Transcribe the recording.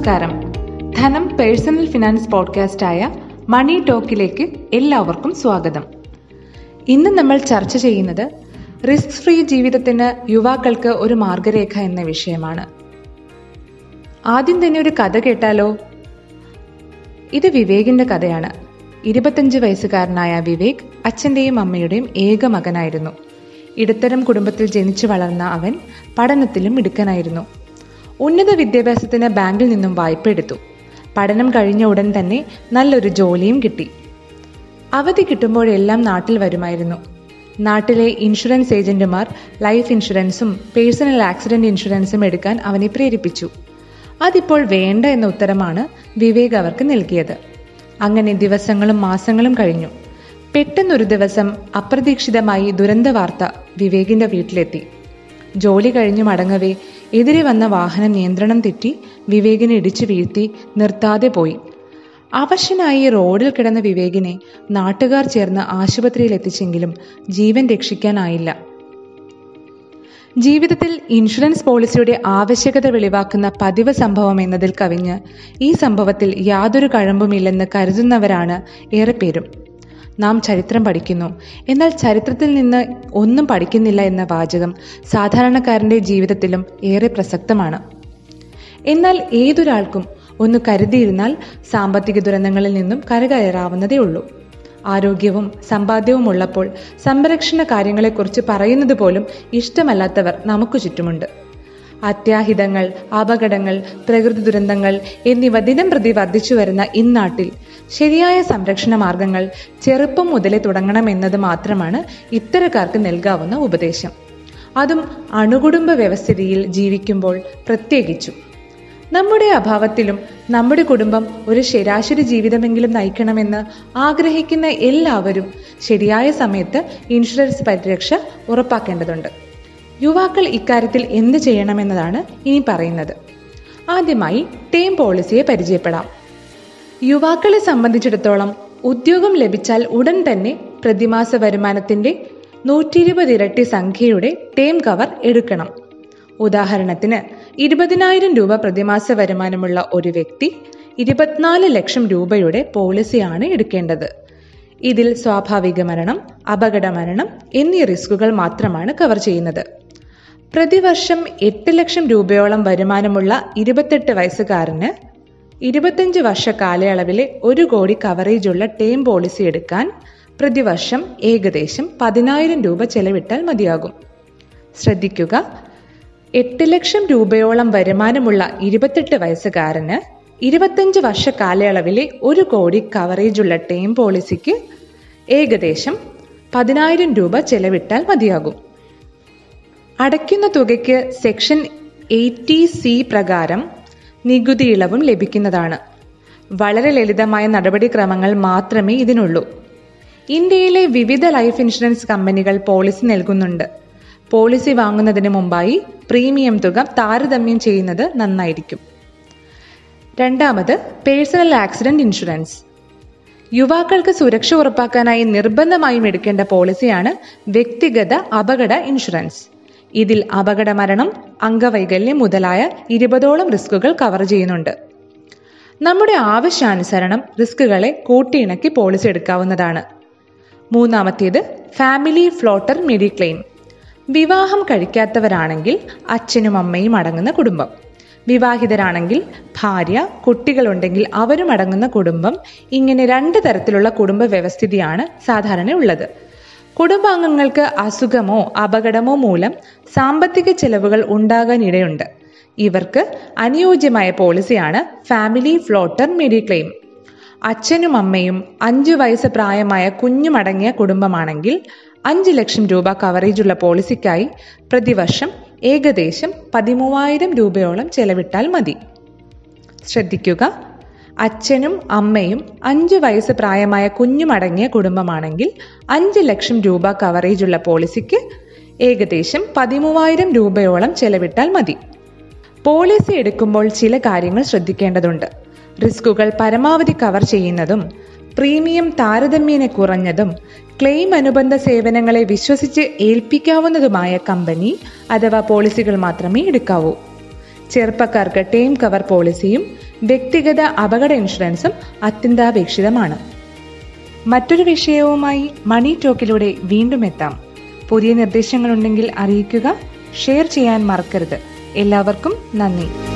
നമസ്കാരം. ധനം personal finance podcast ആയ മണി ടോക്കിലേക്ക് എല്ലാവർക്കും സ്വാഗതം. ഇന്ന് നമ്മൾ ചർച്ച ചെയ്യുന്നത് റിസ്ക് ഫ്രീ ജീവിതത്തിന് യുവാക്കൾക്ക് ഒരു മാർഗരേഖ എന്ന വിഷയമാണ്. ആദ്യം തന്നെ ഒരു കഥ കേട്ടാലോ? ഇത് വിവേകിന്റെ കഥയാണ്. ഇരുപത്തഞ്ച് വയസ്സുകാരനായ വിവേക് അച്ഛന്റെയും അമ്മയുടെയും ഏക മകനായിരുന്നു. ഇടത്തരം കുടുംബത്തിൽ ജനിച്ചു വളർന്ന അവൻ പഠനത്തിലും മിടുക്കനായിരുന്നു. ഉന്നത വിദ്യാഭ്യാസത്തിന് ബാങ്കിൽ നിന്നും വായ്പ എടുത്തു. പഠനം കഴിഞ്ഞ ഉടൻ തന്നെ നല്ലൊരു ജോലിയും കിട്ടി. അവധി കിട്ടുമ്പോഴെല്ലാം നാട്ടിൽ വരുമായിരുന്നു. നാട്ടിലെ ഇൻഷുറൻസ് ഏജന്റുമാർ ലൈഫ് ഇൻഷുറൻസും പേഴ്സണൽ ആക്സിഡന്റ് ഇൻഷുറൻസും എടുക്കാൻ അവനെ പ്രേരിപ്പിച്ചു. അതിപ്പോൾ വേണ്ട എന്ന ഉത്തരമാണ് വിവേക് അവർക്ക് നൽകിയത്. അങ്ങനെ ദിവസങ്ങളും മാസങ്ങളും കഴിഞ്ഞു. പെട്ടെന്നൊരു ദിവസം അപ്രതീക്ഷിതമായി ദുരന്ത വാർത്ത വിവേകിന്റെ വീട്ടിലെത്തി. ജോലി കഴിഞ്ഞു മടങ്ങവേ. എതിരെ വന്ന വാഹനം നിയന്ത്രണം തെറ്റി വിവേകിനെ ഇടിച്ചു വീഴ്ത്തി നിർത്താതെ പോയി. അവശനായി റോഡിൽ കിടന്ന വിവേകിനെ നാട്ടുകാർ ചേർന്ന് ആശുപത്രിയിൽ എത്തിച്ചെങ്കിലും ജീവൻ രക്ഷിക്കാനായില്ല. ജീവിതത്തിൽ ഇൻഷുറൻസ് പോളിസിയുടെ ആവശ്യകത വെളിവാക്കുന്ന പതിവ് സംഭവം എന്നതിൽ കവിഞ്ഞ് ഈ സംഭവത്തിൽ യാതൊരു കഴമ്പുമില്ലെന്ന് കരുതുന്നവരാണ് ഏറെപ്പേരും. നാം ചരിത്രം പഠിക്കുന്നു. എന്നാൽ ചരിത്രത്തിൽ നിന്ന് ഒന്നും പഠിക്കുന്നില്ല എന്ന വാചകം സാധാരണക്കാരന്റെ ജീവിതത്തിലും ഏറെ പ്രസക്തമാണ്. എന്നാൽ ഏതൊരാൾക്കും ഒന്ന് കരുതിയിരുന്നാൽ സാമ്പത്തിക ദുരന്തങ്ങളിൽ നിന്നും കരകയറാവുന്നതേ ഉള്ളൂ. ആരോഗ്യവും സമ്പാദ്യവും ഉള്ളപ്പോൾ സംരക്ഷണ കാര്യങ്ങളെക്കുറിച്ച് പറയുന്നത് പോലും ഇഷ്ടമല്ലാത്തവർ നമുക്ക് ചുറ്റുമുണ്ട്. അത്യാഹിതങ്ങൾ അപകടങ്ങൾ പ്രകൃതി ദുരന്തങ്ങൾ എന്നിവ ദിനം പ്രതി വർദ്ധിച്ചു വരുന്ന ഇന്നാട്ടിൽ. ശരിയായ സംരക്ഷണ മാർഗങ്ങൾ ചെറുപ്പം മുതലേ തുടങ്ങണമെന്നത് മാത്രമാണ് ഇത്തരക്കാർക്ക് നൽകാവുന്ന ഉപദേശം. അതും അണുകുടുംബ വ്യവസ്ഥിതിയിൽ ജീവിക്കുമ്പോൾ പ്രത്യേകിച്ചും. നമ്മുടെ അഭാവത്തിലും നമ്മുടെ കുടുംബം ഒരു ശരാശരി ജീവിതമെങ്കിലും നയിക്കണമെന്ന് ആഗ്രഹിക്കുന്ന എല്ലാവരും ശരിയായ സമയത്ത് ഇൻഷുറൻസ് പരിരക്ഷ ഉറപ്പാക്കേണ്ടതുണ്ട്. യുവാക്കൾ ഇക്കാര്യത്തിൽ എന്ത് ചെയ്യണമെന്നതാണ് ഇനി പറയുന്നത്. ആദ്യമായി ടേം പോളിസിയെ പരിചയപ്പെടാം. യുവാക്കളെ സംബന്ധിച്ചിടത്തോളം ഉദ്യോഗം ലഭിച്ചാൽ ഉടൻ തന്നെ പ്രതിമാസ വരുമാനത്തിന്റെ നൂറ്റി ഇരുപത് ഇരട്ടി സംഖ്യയുടെ ടേം കവർ എടുക്കണം. ഉദാഹരണത്തിന് ഇരുപതിനായിരം രൂപ പ്രതിമാസ വരുമാനമുള്ള ഒരു വ്യക്തി ഇരുപത്തിനാല് ലക്ഷം രൂപയുടെ പോളിസിയാണ് എടുക്കേണ്ടത്. ഇതിൽ സ്വാഭാവിക മരണം അപകട മരണം എന്നീ റിസ്കുകൾ മാത്രമാണ് കവർ ചെയ്യുന്നത്. പ്രതിവർഷം എട്ട് ലക്ഷം രൂപയോളം വരുമാനമുള്ള ഇരുപത്തെട്ട് വയസ്സുകാരന് ഇരുപത്തഞ്ച് വർഷ കാലയളവിലെ ഒരു കോടി കവറേജുള്ള ടേം പോളിസി എടുക്കാൻ പ്രതിവർഷം ഏകദേശം പതിനായിരം രൂപ ചെലവിട്ടാൽ മതിയാകും. ശ്രദ്ധിക്കുക എട്ട് ലക്ഷം രൂപയോളം വരുമാനമുള്ള ഇരുപത്തെട്ട് വയസ്സുകാരന് ഇരുപത്തഞ്ച് വർഷ കാലയളവിലെ ഒരു കോടി കവറേജുള്ള ടേം പോളിസിക്ക് ഏകദേശം പതിനായിരം രൂപ ചെലവിട്ടാൽ മതിയാകും. അടയ്ക്കുന്ന തുകയ്ക്ക് സെക്ഷൻ എയ്റ്റി സി പ്രകാരം നികുതി ഇളവും ലഭിക്കുന്നതാണ്. വളരെ ലളിതമായ നടപടിക്രമങ്ങൾ മാത്രമേ ഇതിനുള്ളൂ. ഇന്ത്യയിലെ വിവിധ ലൈഫ് ഇൻഷുറൻസ് കമ്പനികൾ പോളിസി നൽകുന്നുണ്ട്. പോളിസി വാങ്ങുന്നതിന് മുമ്പായി പ്രീമിയം തുക താരതമ്യം ചെയ്യുന്നത് നന്നായിരിക്കും. രണ്ടാമത് പേഴ്സണൽ ആക്സിഡന്റ് ഇൻഷുറൻസ്. യുവാക്കൾക്ക് സുരക്ഷ ഉറപ്പാക്കാനായി നിർബന്ധമായും എടുക്കേണ്ട പോളിസിയാണ് വ്യക്തിഗത അപകട ഇൻഷുറൻസ്. ഇതിൽ അപകടമരണം അംഗവൈകല്യം മുതലായ ഇരുപതോളം റിസ്കുകൾ കവർ ചെയ്യുന്നുണ്ട്. നമ്മുടെ ആവശ്യാനുസരണം റിസ്കുകളെ കൂട്ടിയിണക്കി പോളിസി എടുക്കാവുന്നതാണ്. മൂന്നാമത്തേത് ഫാമിലി ഫ്ലോട്ടർ മെഡിക്ലെയിം. വിവാഹം കഴിക്കാത്തവരാണെങ്കിൽ അച്ഛനും അമ്മയും അടങ്ങുന്ന കുടുംബം. വിവാഹിതരാണെങ്കിൽ ഭാര്യ കുട്ടികളുണ്ടെങ്കിൽ അവരും അടങ്ങുന്ന കുടുംബം. ഇങ്ങനെ രണ്ട് തരത്തിലുള്ള കുടുംബ വ്യവസ്ഥിതിയാണ് സാധാരണ ഉള്ളത്. കുടുംബാംഗങ്ങൾക്ക് അസുഖമോ അപകടമോ മൂലം സാമ്പത്തിക ചെലവുകൾ ഉണ്ടാകാനിടയുണ്ട്. ഇവർക്ക് അനുയോജ്യമായ പോളിസിയാണ് ഫാമിലി ഫ്ലോട്ടർ മെഡിക്ലെയിം. അച്ഛനും അമ്മയും അഞ്ചു വയസ്സ് പ്രായമായ കുഞ്ഞുമടങ്ങിയ കുടുംബമാണെങ്കിൽ അഞ്ച് ലക്ഷം രൂപ കവറേജുള്ള പോളിസിക്കായി പ്രതിവർഷം ഏകദേശം പതിമൂവായിരം രൂപയോളം ചെലവിട്ടാൽ മതി. ശ്രദ്ധിക്കുക. അച്ഛനും അമ്മയും അഞ്ചു വയസ്സ് പ്രായമായ കുഞ്ഞുമടങ്ങിയ കുടുംബമാണെങ്കിൽ അഞ്ച് ലക്ഷം രൂപ കവറേജ് ഉള്ള പോളിസിക്ക് ഏകദേശം പതിമൂവായിരം രൂപയോളം ചെലവിട്ടാൽ മതി. പോളിസി എടുക്കുമ്പോൾ ചില കാര്യങ്ങൾ ശ്രദ്ധിക്കേണ്ടതുണ്ട്. റിസ്കുകൾ പരമാവധി കവർ ചെയ്യുന്നതും പ്രീമിയം താരതമ്യേന കുറഞ്ഞതും ക്ലെയിം അനുബന്ധ സേവനങ്ങളെ വിശ്വസിച്ച് ഏൽപ്പിക്കാവുന്നതുമായ കമ്പനി അഥവാ പോളിസികൾ മാത്രമേ എടുക്കാവൂ. ചെറുപ്പക്കാർക്ക് ടേം കവർ പോളിസിയും വ്യക്തിഗത അപകട ഇൻഷുറൻസും അത്യന്താപേക്ഷിതമാണ്. മറ്റൊരു വിഷയവുമായി മണി ടോക്കിലൂടെ വീണ്ടും എത്താം. പുതിയ നിർദ്ദേശങ്ങളുണ്ടെങ്കിൽ അറിയിക്കുക ഷെയർ ചെയ്യാൻ മറക്കരുത്. എല്ലാവർക്കും നന്ദി.